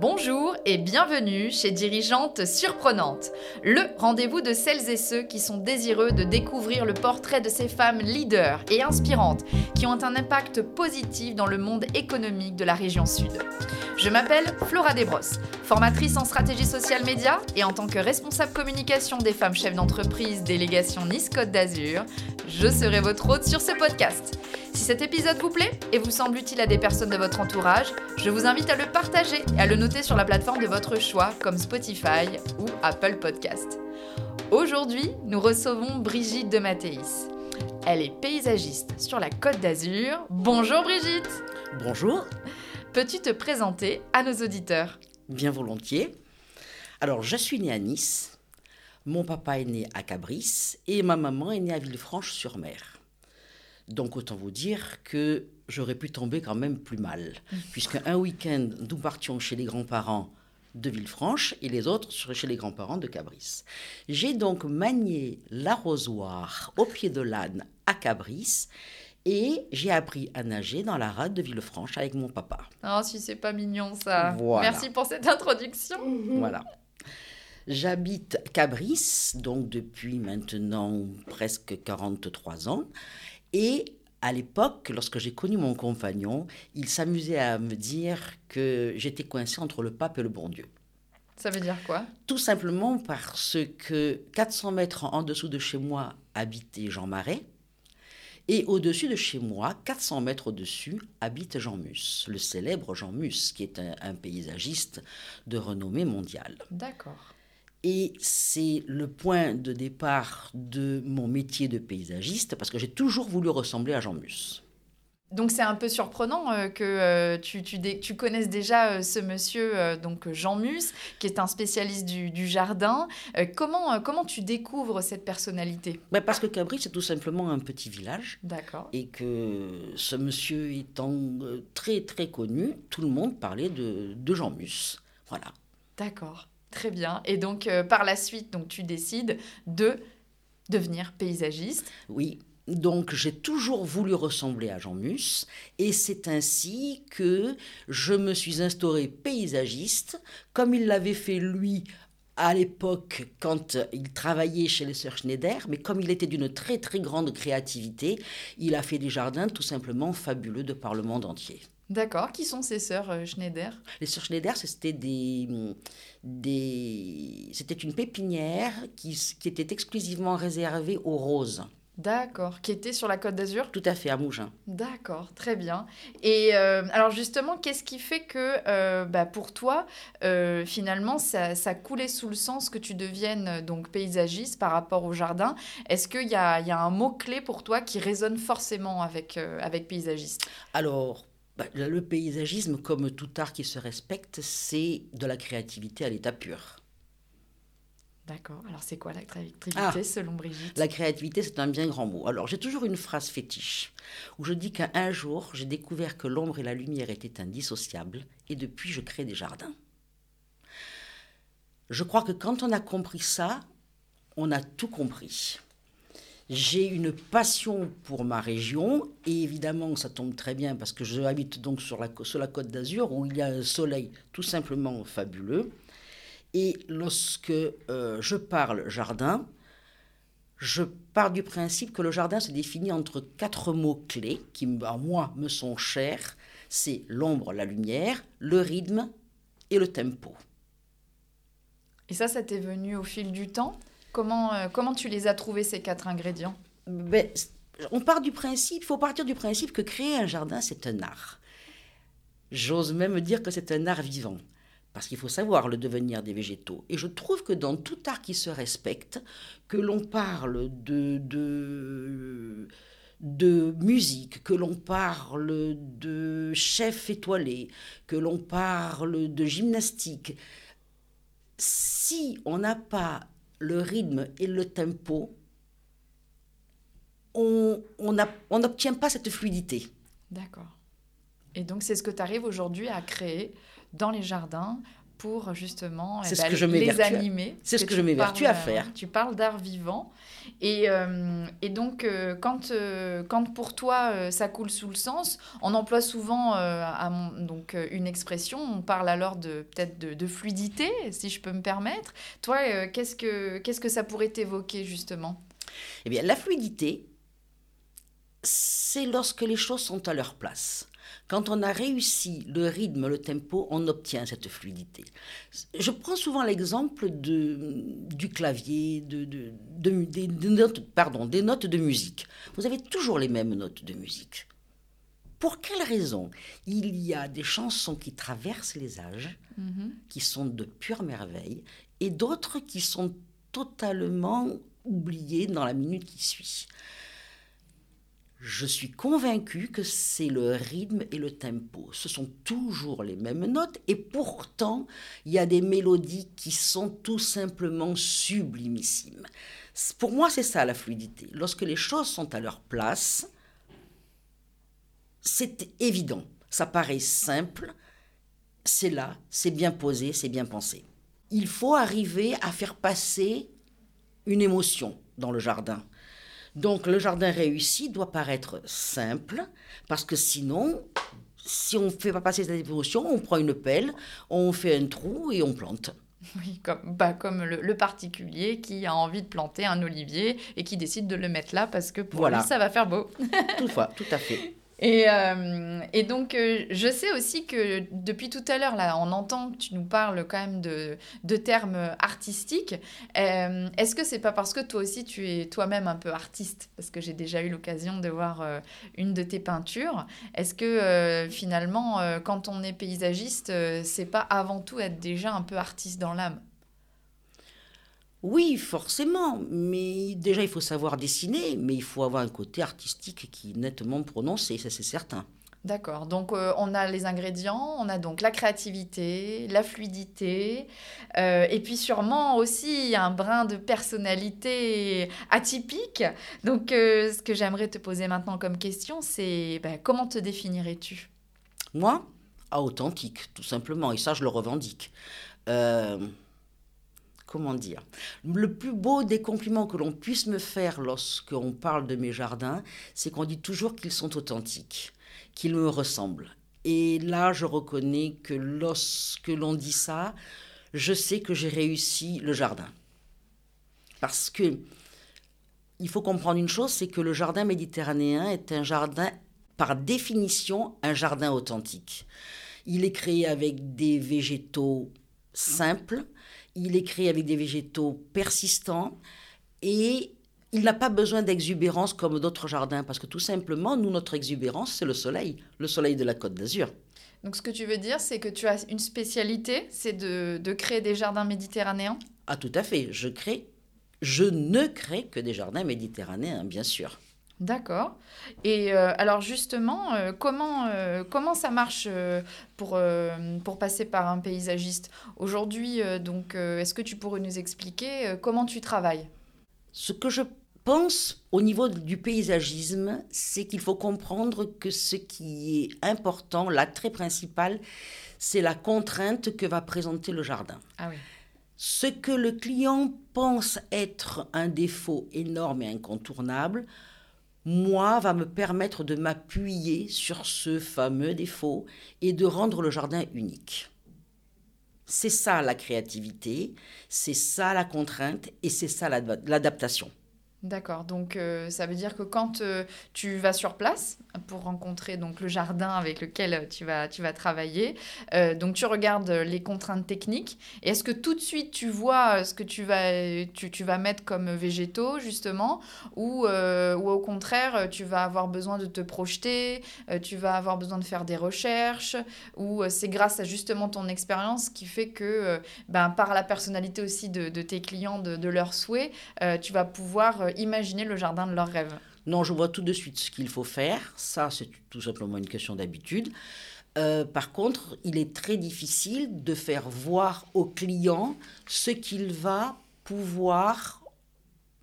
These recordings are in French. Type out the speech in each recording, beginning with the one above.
Bonjour et bienvenue chez Dirigeante Surprenante, le rendez-vous de celles et ceux qui sont désireux de découvrir le portrait de ces femmes leaders et inspirantes qui ont un impact positif dans le monde économique de la région sud. Je m'appelle Flora Desbrosses, formatrice en stratégie sociale média et en tant que responsable communication des femmes chefs d'entreprise délégation Nice Côte d'Azur, je serai votre hôte sur ce podcast. Si cet épisode vous plaît et vous semble utile à des personnes de votre entourage, je vous invite à le partager et à le noter sur la plateforme de votre choix comme Spotify ou Apple Podcast. Aujourd'hui, nous recevons Brigitte de Mathéis. Elle est paysagiste sur la Côte d'Azur. Bonjour Brigitte Bonjour Peux-tu te présenter à nos auditeurs? Bien volontiers. Alors, je suis née à Nice. Mon papa est né à Cabris et ma maman est née à Villefranche-sur-Mer. Donc autant vous dire que j'aurais pu tomber quand même plus mal, puisque un week-end, nous partions chez les grands-parents de Villefranche et les autres chez les grands-parents de Cabris. J'ai donc manié l'arrosoir au pied de l'âne à Cabris et j'ai appris à nager dans la rade de Villefranche avec mon papa. Oh, si c'est pas mignon ça. Merci pour cette introduction. Voilà. J'habite Cabris, donc depuis maintenant presque 43 ans. Et à l'époque, lorsque j'ai connu mon compagnon, il s'amusait à me dire que j'étais coincé entre le pape et le bon Dieu. Ça veut dire quoi? Tout simplement parce que 400 mètres en dessous de chez moi habitait Jean Marais. Et au-dessus de chez moi, 400 mètres au-dessus, habite Jean Mus, le célèbre Jean Mus, qui est un paysagiste de renommée mondiale. D'accord. Et c'est le point de départ de mon métier de paysagiste, parce que j'ai toujours voulu ressembler à Jean Mus. Donc c'est un peu surprenant euh, que euh, tu, tu, connaisses déjà euh, ce monsieur, donc Jean Mus, qui est un spécialiste du, jardin. comment, comment tu découvres cette personnalité? Ben Parce que Cabri, c'est tout simplement un petit village. D'accord. Et que ce monsieur étant très très connu, tout le monde parlait de, de Jean Mus. Voilà. D'accord. Très bien. Et donc, euh, par la suite, donc, tu décides de devenir paysagiste. Oui. Donc, j'ai toujours voulu ressembler à Jean Mus. Et c'est ainsi que je me suis instauré paysagiste, comme il l'avait fait lui à l'époque quand il travaillait chez les sœurs Schneider, mais comme il était d'une très très grande créativité, il a fait des jardins tout simplement fabuleux de par le monde entier. D'accord. Qui sont ces sœurs euh, Schneider? Les sœurs Schneider, c'était des, des, c'était une pépinière qui, qui, était exclusivement réservée aux roses. D'accord, qui était sur la Côte d'Azur? Tout à fait, à Mougins. D'accord, très bien. Et euh, alors justement, qu'est-ce qui fait que euh, bah, pour toi, finalement, ça, ça, coulait sous le sens que tu deviennes donc paysagiste par rapport au jardin? Est-ce qu'il y a, y a, un mot-clé pour toi qui résonne forcément avec, avec paysagiste? Alors, le paysagisme, comme tout art qui se respecte, c'est de la créativité à l'état pur. D'accord. Alors, c'est quoi la créativité ah, selon Brigitte? La créativité, c'est un bien grand mot. Alors, j'ai toujours une phrase fétiche où je dis qu'un jour, j'ai découvert que l'ombre et la lumière étaient indissociables et depuis, je crée des jardins. Je crois que quand on a compris ça, on a tout compris. J'ai une passion pour ma région et évidemment ça tombe très bien parce que je habite donc sur la, sur la côte d'Azur où il y a un soleil tout simplement fabuleux. Et lorsque euh, je parle jardin, je pars du principe que le jardin se définit entre quatre mots clés qui, à moi, me sont chers. C'est l'ombre, la lumière, le rythme et le tempo. Et ça, ça t'est venu au fil du temps? Comment, euh, comment tu les as trouvés, ces quatre ingrédients? Ben, On part du principe, il faut partir du principe que créer un jardin, c'est un art. J'ose même dire que c'est un art vivant, parce qu'il faut savoir le devenir des végétaux. Et je trouve que dans tout art qui se respecte, que l'on parle de, de, de musique, que l'on parle de chef étoilé, que l'on parle de gymnastique, si on n'a pas le rythme et le tempo, on n'obtient pas cette fluidité. D'accord. Et donc c'est ce que tu arrives aujourd'hui à créer dans les jardins pour justement C'est eh ce ben, que je les animer. c'est ce Parce que je tu m'évertue à faire. Tu parles d'art vivant. Et, euh, et donc, euh, quand, euh, quand pour toi ça coule sous le sens, on emploie souvent à mon- donc, une expression, on parle alors de peut-être de, de fluidité, si je peux me permettre. Toi, qu'est-ce que qu'est-ce que ça pourrait t'évoquer justement? Eh bien, la fluidité, c'est lorsque les choses sont à leur place. Quand on a réussi le rythme, le tempo, on obtient cette fluidité. Je prends souvent l'exemple de, du clavier, de, de- de- des, des notes, pardon, des notes de musique. Vous avez toujours les mêmes notes de musique. Pour quelle raison Il y a des chansons qui traversent les âges, Mhm. qui sont de pure merveille, et d'autres qui sont totalement oubliées dans la minute qui suit? Je suis convaincue que c'est le rythme et le tempo. Ce sont toujours les mêmes notes et pourtant, il y a des mélodies qui sont tout simplement sublimissimes. Pour moi, c'est ça la fluidité. Lorsque les choses sont à leur place, c'est évident. Ça paraît simple, c'est là, c'est bien posé, c'est bien pensé. Il faut arriver à faire passer une émotion dans le jardin. Donc le jardin réussi doit paraître simple, parce que sinon, si on ne fait pas passer cette émotion, on prend une pelle, on fait un trou et on plante. Oui, comme, bah, comme le, le particulier qui a envie de planter un olivier et qui décide de le mettre là parce que pour Voilà. lui, ça va faire beau. Toutefois, tout à fait. Et, euh, et donc, euh, je sais aussi que depuis tout à l'heure, là, on entend que tu nous parles quand même de, de termes artistiques. Euh, Est-ce que c'est pas parce que toi aussi, tu es toi-même un peu artiste? Parce que j'ai déjà eu l'occasion de voir une de tes peintures. Est-ce que finalement, quand on est paysagiste, c'est pas avant tout être déjà un peu artiste dans l'âme? Oui, forcément, mais déjà il faut savoir dessiner, mais il faut avoir un côté artistique qui est nettement prononcé, ça c'est certain. D'accord, donc euh, on a les ingrédients, on a donc la créativité, la fluidité, euh, et puis sûrement aussi un brin de personnalité atypique. Donc euh, ce que j'aimerais te poser maintenant comme question, c'est ben, comment te définirais-tu? Moi, ah, authentique, tout simplement, et ça je le revendique. Comment dire Le plus beau des compliments que l'on puisse me faire lorsqu'on parle de mes jardins, c'est qu'on dit toujours qu'ils sont authentiques, qu'ils me ressemblent. Et là, je reconnais que lorsque l'on dit ça, je sais que j'ai réussi le jardin. Parce que il faut comprendre une chose, c'est que le jardin méditerranéen est un jardin, par définition, un jardin authentique. Il est créé avec des végétaux simples, il est créé avec des végétaux persistants et il n'a pas besoin d'exubérance comme d'autres jardins parce que tout simplement, nous, notre exubérance, c'est le soleil, le soleil de la Côte d'Azur. Donc ce que tu veux dire, c'est que tu as une spécialité, c'est de, de créer des jardins méditerranéens? Ah, tout à fait, je crée, je ne crée que des jardins méditerranéens, bien sûr. D'accord. Et euh, alors justement, euh, comment, euh, comment ça marche pour, pour passer par un paysagiste? Aujourd'hui, donc, est-ce que tu pourrais nous expliquer comment tu travailles? Ce que je pense au niveau du paysagisme, c'est qu'il faut comprendre que ce qui est important, l'attrait principal, c'est la contrainte que va présenter le jardin. Ah oui. Ce que le client pense être un défaut énorme et incontournable, moi, va me permettre de m'appuyer sur ce fameux défaut et de rendre le jardin unique. C'est ça la créativité, c'est ça la contrainte et c'est ça l'ad- l'adaptation. D'accord. Donc euh, ça veut dire que quand euh, tu vas sur place pour rencontrer donc le jardin avec lequel tu vas tu vas travailler, euh, donc tu regardes les contraintes techniques. Est-ce que tout de suite tu vois ce que tu vas tu, tu vas mettre comme végétaux justement, ou ou au contraire tu vas avoir besoin de te projeter, tu vas avoir besoin de faire des recherches, ou c'est grâce à justement ton expérience qui fait que ben par la personnalité aussi de, de tes clients, de, de leurs souhaits, tu vas pouvoir imaginer le jardin de leurs rêves. Non, je vois tout de suite ce qu'il faut faire. Ça, c'est tout simplement une question d'habitude. Euh, par contre, il est très difficile de faire voir au client ce qu'il va pouvoir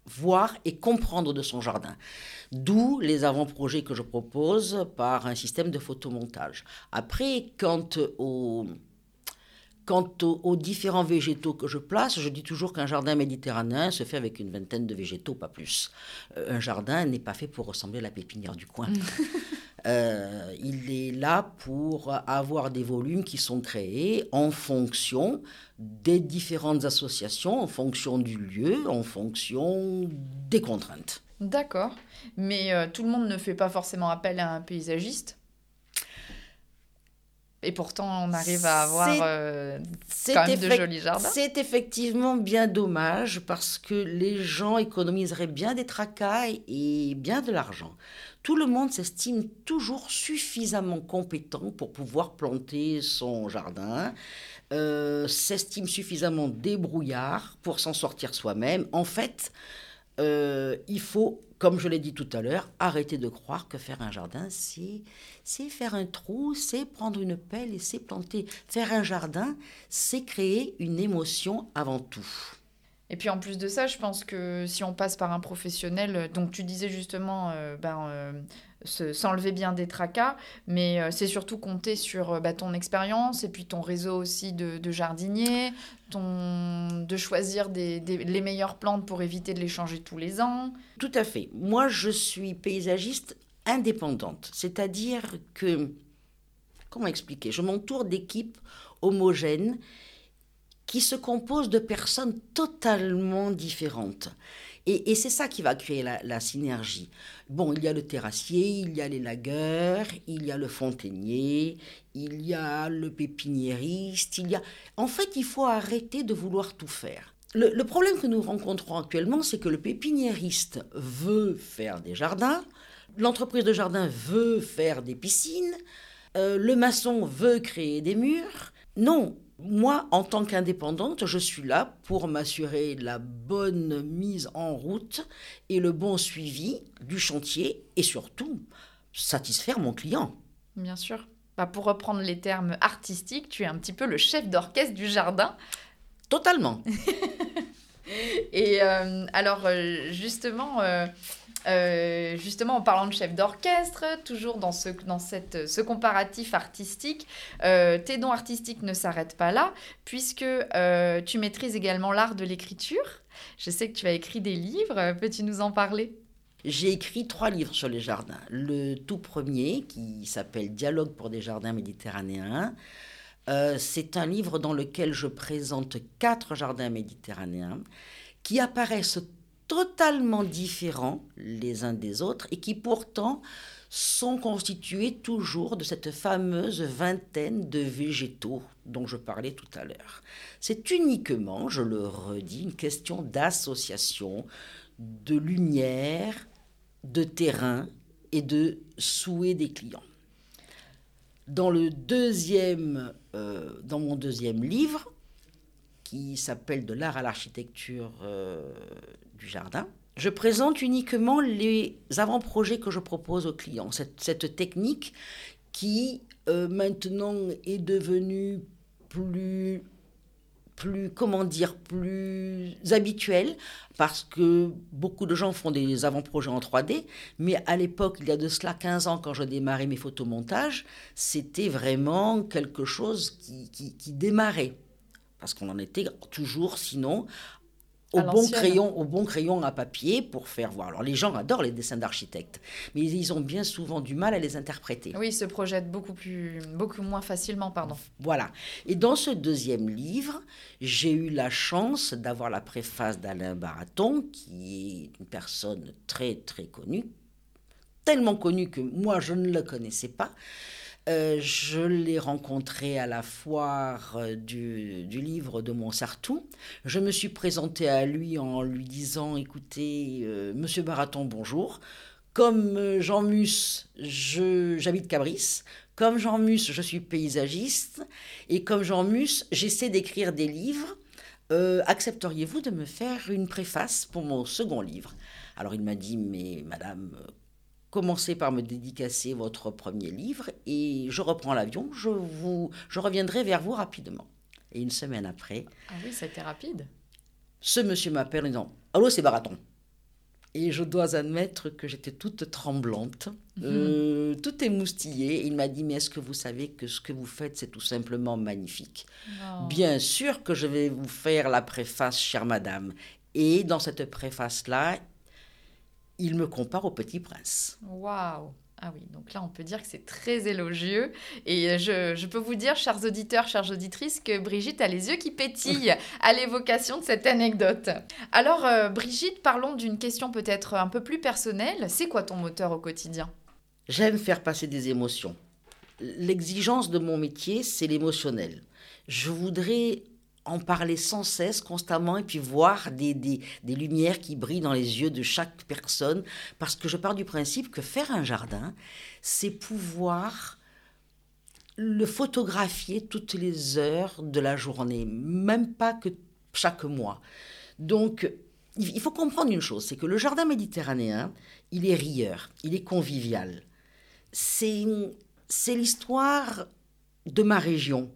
voir et comprendre de son jardin. D'où les avant-projets que je propose par un système de photomontage. Après, quant au, Quant aux, différents végétaux que je place, je dis toujours qu'un jardin méditerranéen se fait avec une vingtaine de végétaux, pas plus. Euh, un jardin n'est pas fait pour ressembler à la pépinière du coin. Euh, il est là pour avoir des volumes qui sont créés en fonction des différentes associations, en fonction du lieu, en fonction des contraintes. D'accord. Mais euh, tout le monde ne fait pas forcément appel à un paysagiste et pourtant, on arrive à avoir euh, quand même de jolis jardins. C'est effectivement bien dommage parce que les gens économiseraient bien des tracas et bien de l'argent. Tout le monde s'estime toujours suffisamment compétent pour pouvoir planter son jardin, euh, s'estime suffisamment débrouillard pour s'en sortir soi-même. En fait, euh, il faut, comme je l'ai dit tout à l'heure, arrêter de croire que faire un jardin, c'est c'est faire un trou, c'est prendre une pelle et c'est planter. Faire un jardin, c'est créer une émotion avant tout. Et puis en plus de ça, je pense que si on passe par un professionnel, donc tu disais justement, euh, ben, euh, s'enlever bien des tracas, mais euh, c'est surtout compter sur bah, ton expérience et puis ton réseau aussi de, jardiniers, ton, de choisir les meilleures plantes pour éviter de les changer tous les ans. Tout à fait. Moi, je suis paysagiste indépendante. C'est-à-dire que, comment expliquer, je m'entoure d'équipes homogènes qui se composent de personnes totalement différentes. Et, c'est ça qui va créer la, synergie. Bon, il y a le terrassier, il y a les lagueurs, il y a le fontainier, il y a le pépiniériste, il y a... En fait, il faut arrêter de vouloir tout faire. Le, problème que nous rencontrons actuellement, c'est que le pépiniériste veut faire des jardins, l'entreprise de jardin veut faire des piscines, euh, le maçon veut créer des murs. Non, moi, en tant qu'indépendante, je suis là pour m'assurer la bonne mise en route et le bon suivi du chantier et surtout satisfaire mon client. Bien sûr. Bah, pour reprendre les termes artistiques, tu es un petit peu le chef d'orchestre du jardin. Totalement. et euh, alors, euh, justement, euh, justement, en parlant de chef d'orchestre, toujours dans ce, dans cette, ce comparatif artistique, euh, tes dons artistiques ne s'arrêtent pas là, puisque euh, tu maîtrises également l'art de l'écriture. Je sais que tu as écrit des livres, peux-tu nous en parler? J'ai écrit trois livres sur les jardins. Le tout premier, qui s'appelle Dialogue pour des jardins méditerranéens, c'est un livre dans lequel je présente quatre jardins méditerranéens qui apparaissent totalement différents les uns des autres et qui pourtant sont constitués toujours de cette fameuse vingtaine de végétaux dont je parlais tout à l'heure. C'est uniquement, je le redis, une question d'association, de lumière, de terrain et de souhait des clients. Dans, le deuxième, euh, dans mon deuxième livre, s'appelle De l'art à l'architecture euh, du jardin. Je présente uniquement les avant-projets que je propose aux clients. Cette, technique qui euh, maintenant est devenue plus plus, comment dire, plus habituelle, parce que beaucoup de gens font des avant-projets en 3D, mais à l'époque, il y a de cela 15 ans, quand je démarrais mes photomontages, c'était vraiment quelque chose qui, qui démarrait, parce qu'on en était toujours, sinon, au bon crayon, au bon crayon à papier pour faire voir. Alors les gens adorent les dessins d'architectes, mais ils ont bien souvent du mal à les interpréter. Oui, ils se projettent beaucoup plus, beaucoup moins facilement, pardon. Voilà. Et dans ce deuxième livre, j'ai eu la chance d'avoir la préface d'Alain Baraton, qui est une personne très très connue, tellement connue que moi je ne le connaissais pas. Euh, je l'ai rencontré à la foire euh, du, livre de Montsartou. Je me suis présentée à lui en lui disant Écoutez, euh, monsieur Baraton, bonjour. Comme Jean Mus, j'habite Cabris. Comme Jean Mus, je suis paysagiste. Et comme Jean Mus, j'essaie d'écrire des livres. Accepteriez-vous de me faire une préface pour mon second livre? Alors il m'a dit Mais madame, commencez par me dédicacer votre premier livre et je reprends l'avion, je, vous, je reviendrai vers vous rapidement. Et une semaine après... Ah oui, ça a été rapide. Ce monsieur m'appelle en disant Allô, c'est Baraton. Et je dois admettre que j'étais toute tremblante, Mhm. euh, toute émoustillée. Il m'a dit, mais est-ce que vous savez que ce que vous faites, c'est tout simplement magnifique? Oh. Bien sûr que je vais vous faire la préface, chère madame. Et dans cette préface-là, il me compare au petit prince. Waouh Ah oui, donc là, on peut dire que c'est très élogieux. Et je, je peux vous dire, chers auditeurs, chères auditrices, que Brigitte a les yeux qui pétillent à l'évocation de cette anecdote. Alors, euh, Brigitte, parlons d'une question peut-être un peu plus personnelle. C'est quoi ton moteur au quotidien? J'aime faire passer des émotions. L'exigence de mon métier, c'est l'émotionnel. Je voudrais en parler sans cesse, constamment, et puis voir des, des, des lumières qui brillent dans les yeux de chaque personne, parce que je pars du principe que faire un jardin, c'est pouvoir le photographier toutes les heures de la journée, même pas que chaque mois. Donc, il faut comprendre une chose, c'est que le jardin méditerranéen, il est rieur, il est convivial. C'est l'histoire de ma région,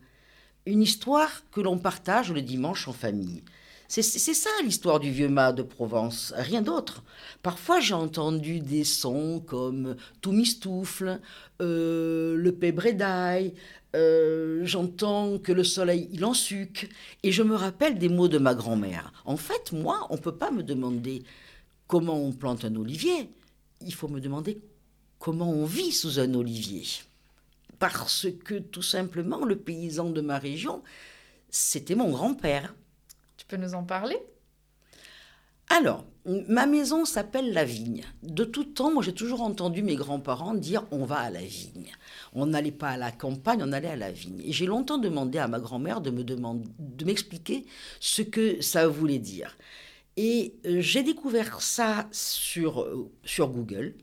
une histoire que l'on partage le dimanche en famille. C'est ça l'histoire du vieux mât de Provence, rien d'autre. Parfois j'ai entendu des sons comme tout mistoufle, euh, le pébrédaille, euh, j'entends que le soleil il ensuque, et je me rappelle des mots de ma grand-mère. En fait, moi, on ne peut pas me demander comment on plante un olivier, il faut me demander comment on vit sous un olivier. Parce que tout simplement, le paysan de ma région, c'était mon grand-père. Tu peux nous en parler? Alors, ma maison s'appelle la vigne. De tout temps, moi j'ai toujours entendu mes grands-parents dire on va à la vigne. On n'allait pas à la campagne, on allait à la vigne. Et j'ai longtemps demandé à ma grand-mère de me demander, de m'expliquer ce que ça voulait dire. Et euh, j'ai découvert ça sur, euh, Google.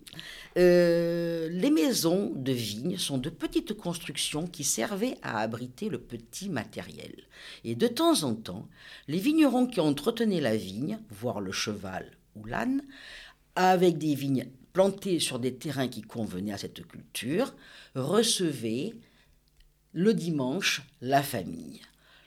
Euh, les maisons de vigne sont de petites constructions qui servaient à abriter le petit matériel. Et de temps en temps, les vignerons qui entretenaient la vigne, voire le cheval ou l'âne, avec des vignes plantées sur des terrains qui convenaient à cette culture, recevaient le dimanche la famille.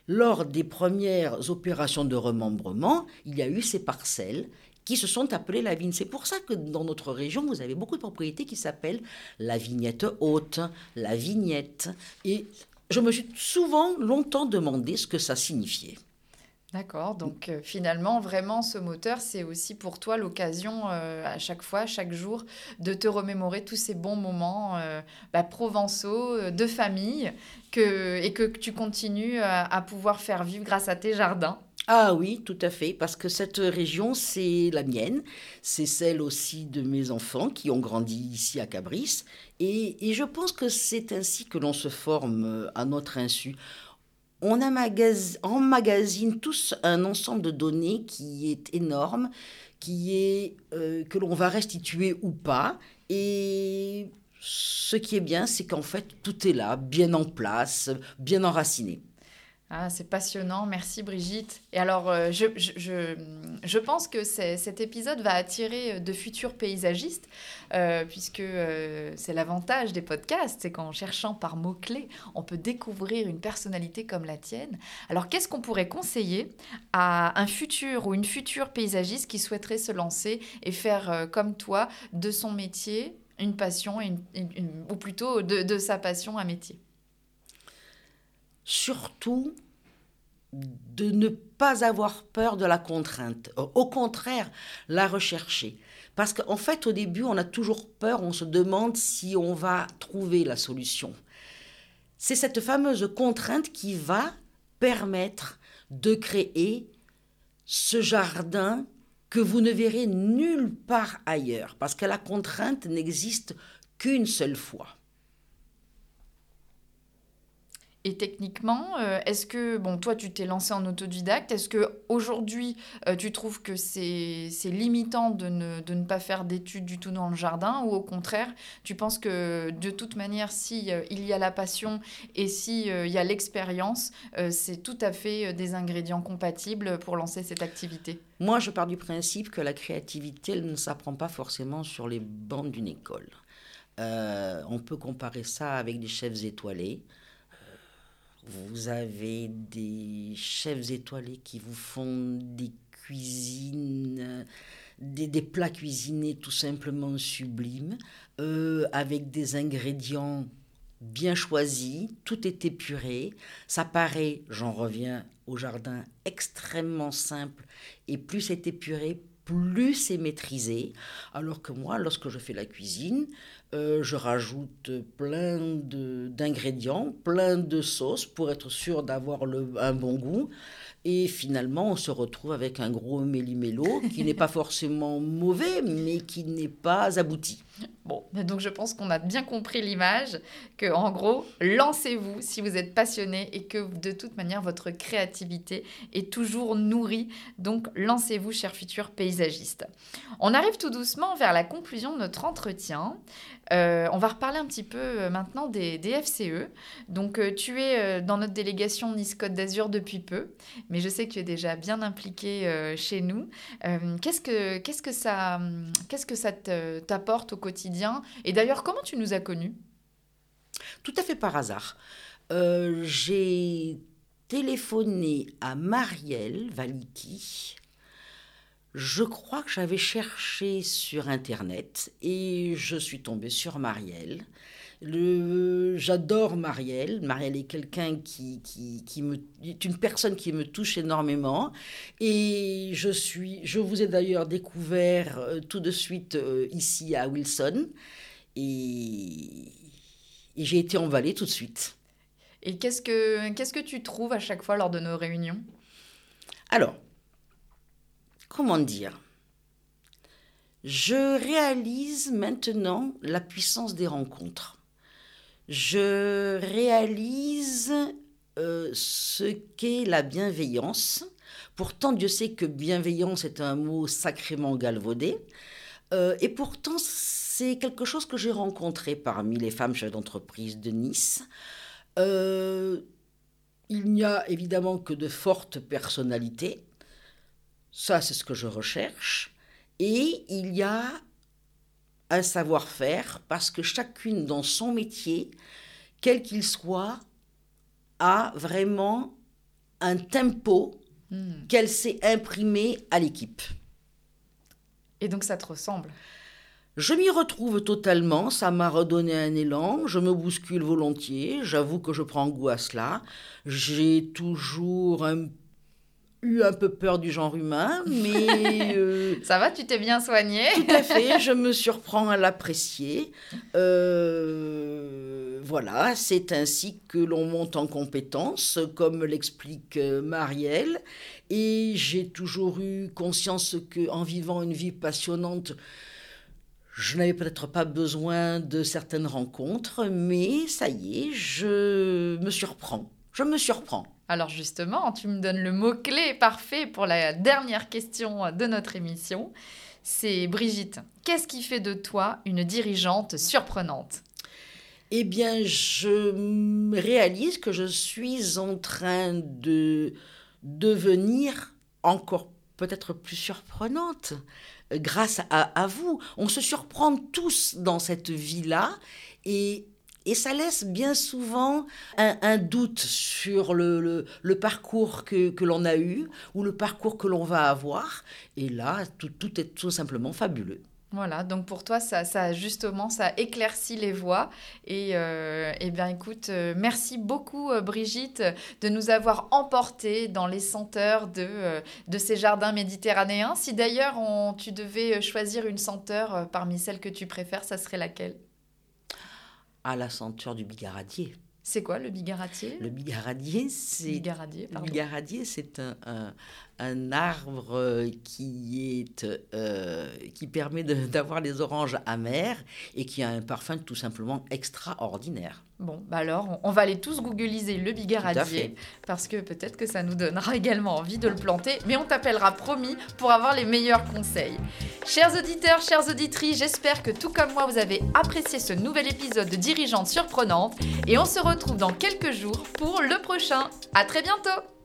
Lors des premières opérations de remembrement, il y a eu ces parcelles qui se sont appelées la vigne. C'est pour ça que dans notre région, vous avez beaucoup de propriétés qui s'appellent la vignette haute, la vignette. Et je me suis souvent, longtemps demandé ce que ça signifiait. D'accord, donc euh, finalement, vraiment, ce moteur, c'est aussi pour toi l'occasion euh, à chaque fois, chaque jour, de te remémorer tous ces bons moments euh, bah, provençaux, de famille, que, et que tu continues à, à pouvoir faire vivre grâce à tes jardins. Ah oui, tout à fait, parce que cette région, c'est la mienne, c'est celle aussi de mes enfants qui ont grandi ici à Cabris, et, et je pense que c'est ainsi que l'on se forme à notre insu. On emmagasine tous un ensemble de données qui est énorme, qui est euh, que l'on va restituer ou pas, et ce qui est bien, c'est qu'en fait tout est là, bien en place, bien enraciné. Ah, c'est passionnant, merci Brigitte. Et alors, euh, je, je, je, pense que cet épisode va attirer euh, de futurs paysagistes, euh, puisque c'est l'avantage des podcasts, c'est qu'en cherchant par mots-clés, on peut découvrir une personnalité comme la tienne. Alors, qu'est-ce qu'on pourrait conseiller à un futur ou une future paysagiste qui souhaiterait se lancer et faire comme toi de son métier une passion, ou plutôt de sa passion un métier? Surtout de ne pas avoir peur de la contrainte. Au contraire, la rechercher. Parce qu'en fait, au début, on a toujours peur, on se demande si on va trouver la solution. C'est cette fameuse contrainte qui va permettre de créer ce jardin que vous ne verrez nulle part ailleurs. Parce que la contrainte n'existe qu'une seule fois. Et techniquement, euh, est-ce que, bon, toi, tu t'es lancé en autodidacte, est-ce que aujourd'hui euh, tu trouves que c'est limitant de ne, de ne pas faire d'études du tout dans le jardin, ou au contraire, tu penses que de toute manière, si euh, il y a la passion et si il y a l'expérience, c'est tout à fait des ingrédients compatibles pour lancer cette activité? Moi, je pars du principe que la créativité, elle ne s'apprend pas forcément sur les bancs d'une école. On peut comparer ça avec des chefs étoilés. Vous avez des chefs étoilés qui vous font des cuisines, des, plats cuisinés tout simplement sublimes, euh, avec des ingrédients bien choisis, tout est épuré. Ça paraît, j'en reviens au jardin, extrêmement simple. Et plus c'est épuré, plus c'est maîtrisé. Alors que moi, lorsque je fais la cuisine, euh, je rajoute plein d'ingrédients, plein de sauces pour être sûr d'avoir un bon goût. Et finalement, on se retrouve avec un gros méli-mélo qui n'est pas forcément mauvais, mais qui n'est pas abouti. Bon, donc je pense qu'on a bien compris l'image, que en gros, lancez-vous si vous êtes passionné et que de toute manière, votre créativité est toujours nourrie. Donc lancez-vous, chers futurs paysagistes. On arrive tout doucement vers la conclusion de notre entretien. Euh, on va reparler un petit peu euh, maintenant des, FCE. Donc, euh, tu es dans notre délégation Nice Côte d'Azur depuis peu, mais je sais que tu es déjà bien impliqué chez nous. qu'est-ce que ça ça t'apporte au quotidien? Et d'ailleurs, comment tu nous as connus? Tout à fait par hasard. J'ai téléphoné à Marielle Valiki je crois que j'avais cherché sur Internet et je suis tombée sur Marielle. J'adore Marielle. Marielle est quelqu'un qui, qui, me, est une personne qui me touche énormément. Et je, suis, je vous ai d'ailleurs découvert euh, tout de suite euh, ici à Wilson. Et, et j'ai été emballée tout de suite. Et qu'est-ce que, qu'est-ce que tu trouves à chaque fois lors de nos réunions? Alors, comment dire? Je réalise maintenant la puissance des rencontres. Je réalise euh, ce qu'est la bienveillance. Pourtant, Dieu sait que bienveillance est un mot sacrément galvaudé. Euh, et pourtant, c'est quelque chose que j'ai rencontré parmi les femmes chefs d'entreprise de Nice. Euh, il n'y a évidemment que de fortes personnalités, ça, c'est ce que je recherche. Et il y a un savoir-faire parce que chacune dans son métier, quel qu'il soit, a vraiment un tempo hmm. qu'elle sait imprimer à l'équipe. Et donc ça te ressemble? Je m'y retrouve totalement, ça m'a redonné un élan, je me bouscule volontiers, j'avoue que je prends goût à cela. J'ai toujours un eu un peu peur du genre humain, mais... Euh, ça va, tu t'es bien soigné Tout à fait, je me surprends à l'apprécier. Euh, voilà, c'est ainsi que l'on monte en compétence, comme l'explique euh, Marielle. Et j'ai toujours eu conscience qu'en vivant une vie passionnante, je n'avais peut-être pas besoin de certaines rencontres, mais ça y est, je me surprends. Je me surprends. Alors justement, tu me donnes le mot-clé parfait pour la dernière question de notre émission. C'est Brigitte, qu'est-ce qui fait de toi une dirigeante surprenante? Eh bien, je réalise que je suis en train de devenir encore peut-être plus surprenante grâce à, à, vous. On se surprend tous dans cette vie-là et et ça laisse bien souvent un, doute sur le, parcours que, l'on a eu ou le parcours que l'on va avoir. Et là, tout, est tout simplement fabuleux. Voilà, donc pour toi, ça, ça justement, ça éclaircit les voies. Et, euh, eh bien, écoute, euh, merci beaucoup, euh, Brigitte, de nous avoir emportés dans les senteurs de, de ces jardins méditerranéens. Si d'ailleurs tu devais choisir une senteur parmi celles que tu préfères, ça serait laquelle? À la senteur du bigaradier. C'est quoi le bigaradier? Le bigaradier, c'est bigaradier, c'est un, un, arbre qui est euh, qui permet d'avoir les oranges amères et qui a un parfum tout simplement extraordinaire. Bon, bah alors, on va aller tous googliser le bigaradier parce que peut-être que ça nous donnera également envie de le planter, mais on t'appellera promis pour avoir les meilleurs conseils. Chers auditeurs, chères auditrices, j'espère que tout comme moi, vous avez apprécié ce nouvel épisode de Dirigeante surprenante et on se retrouve dans quelques jours pour le prochain. À très bientôt!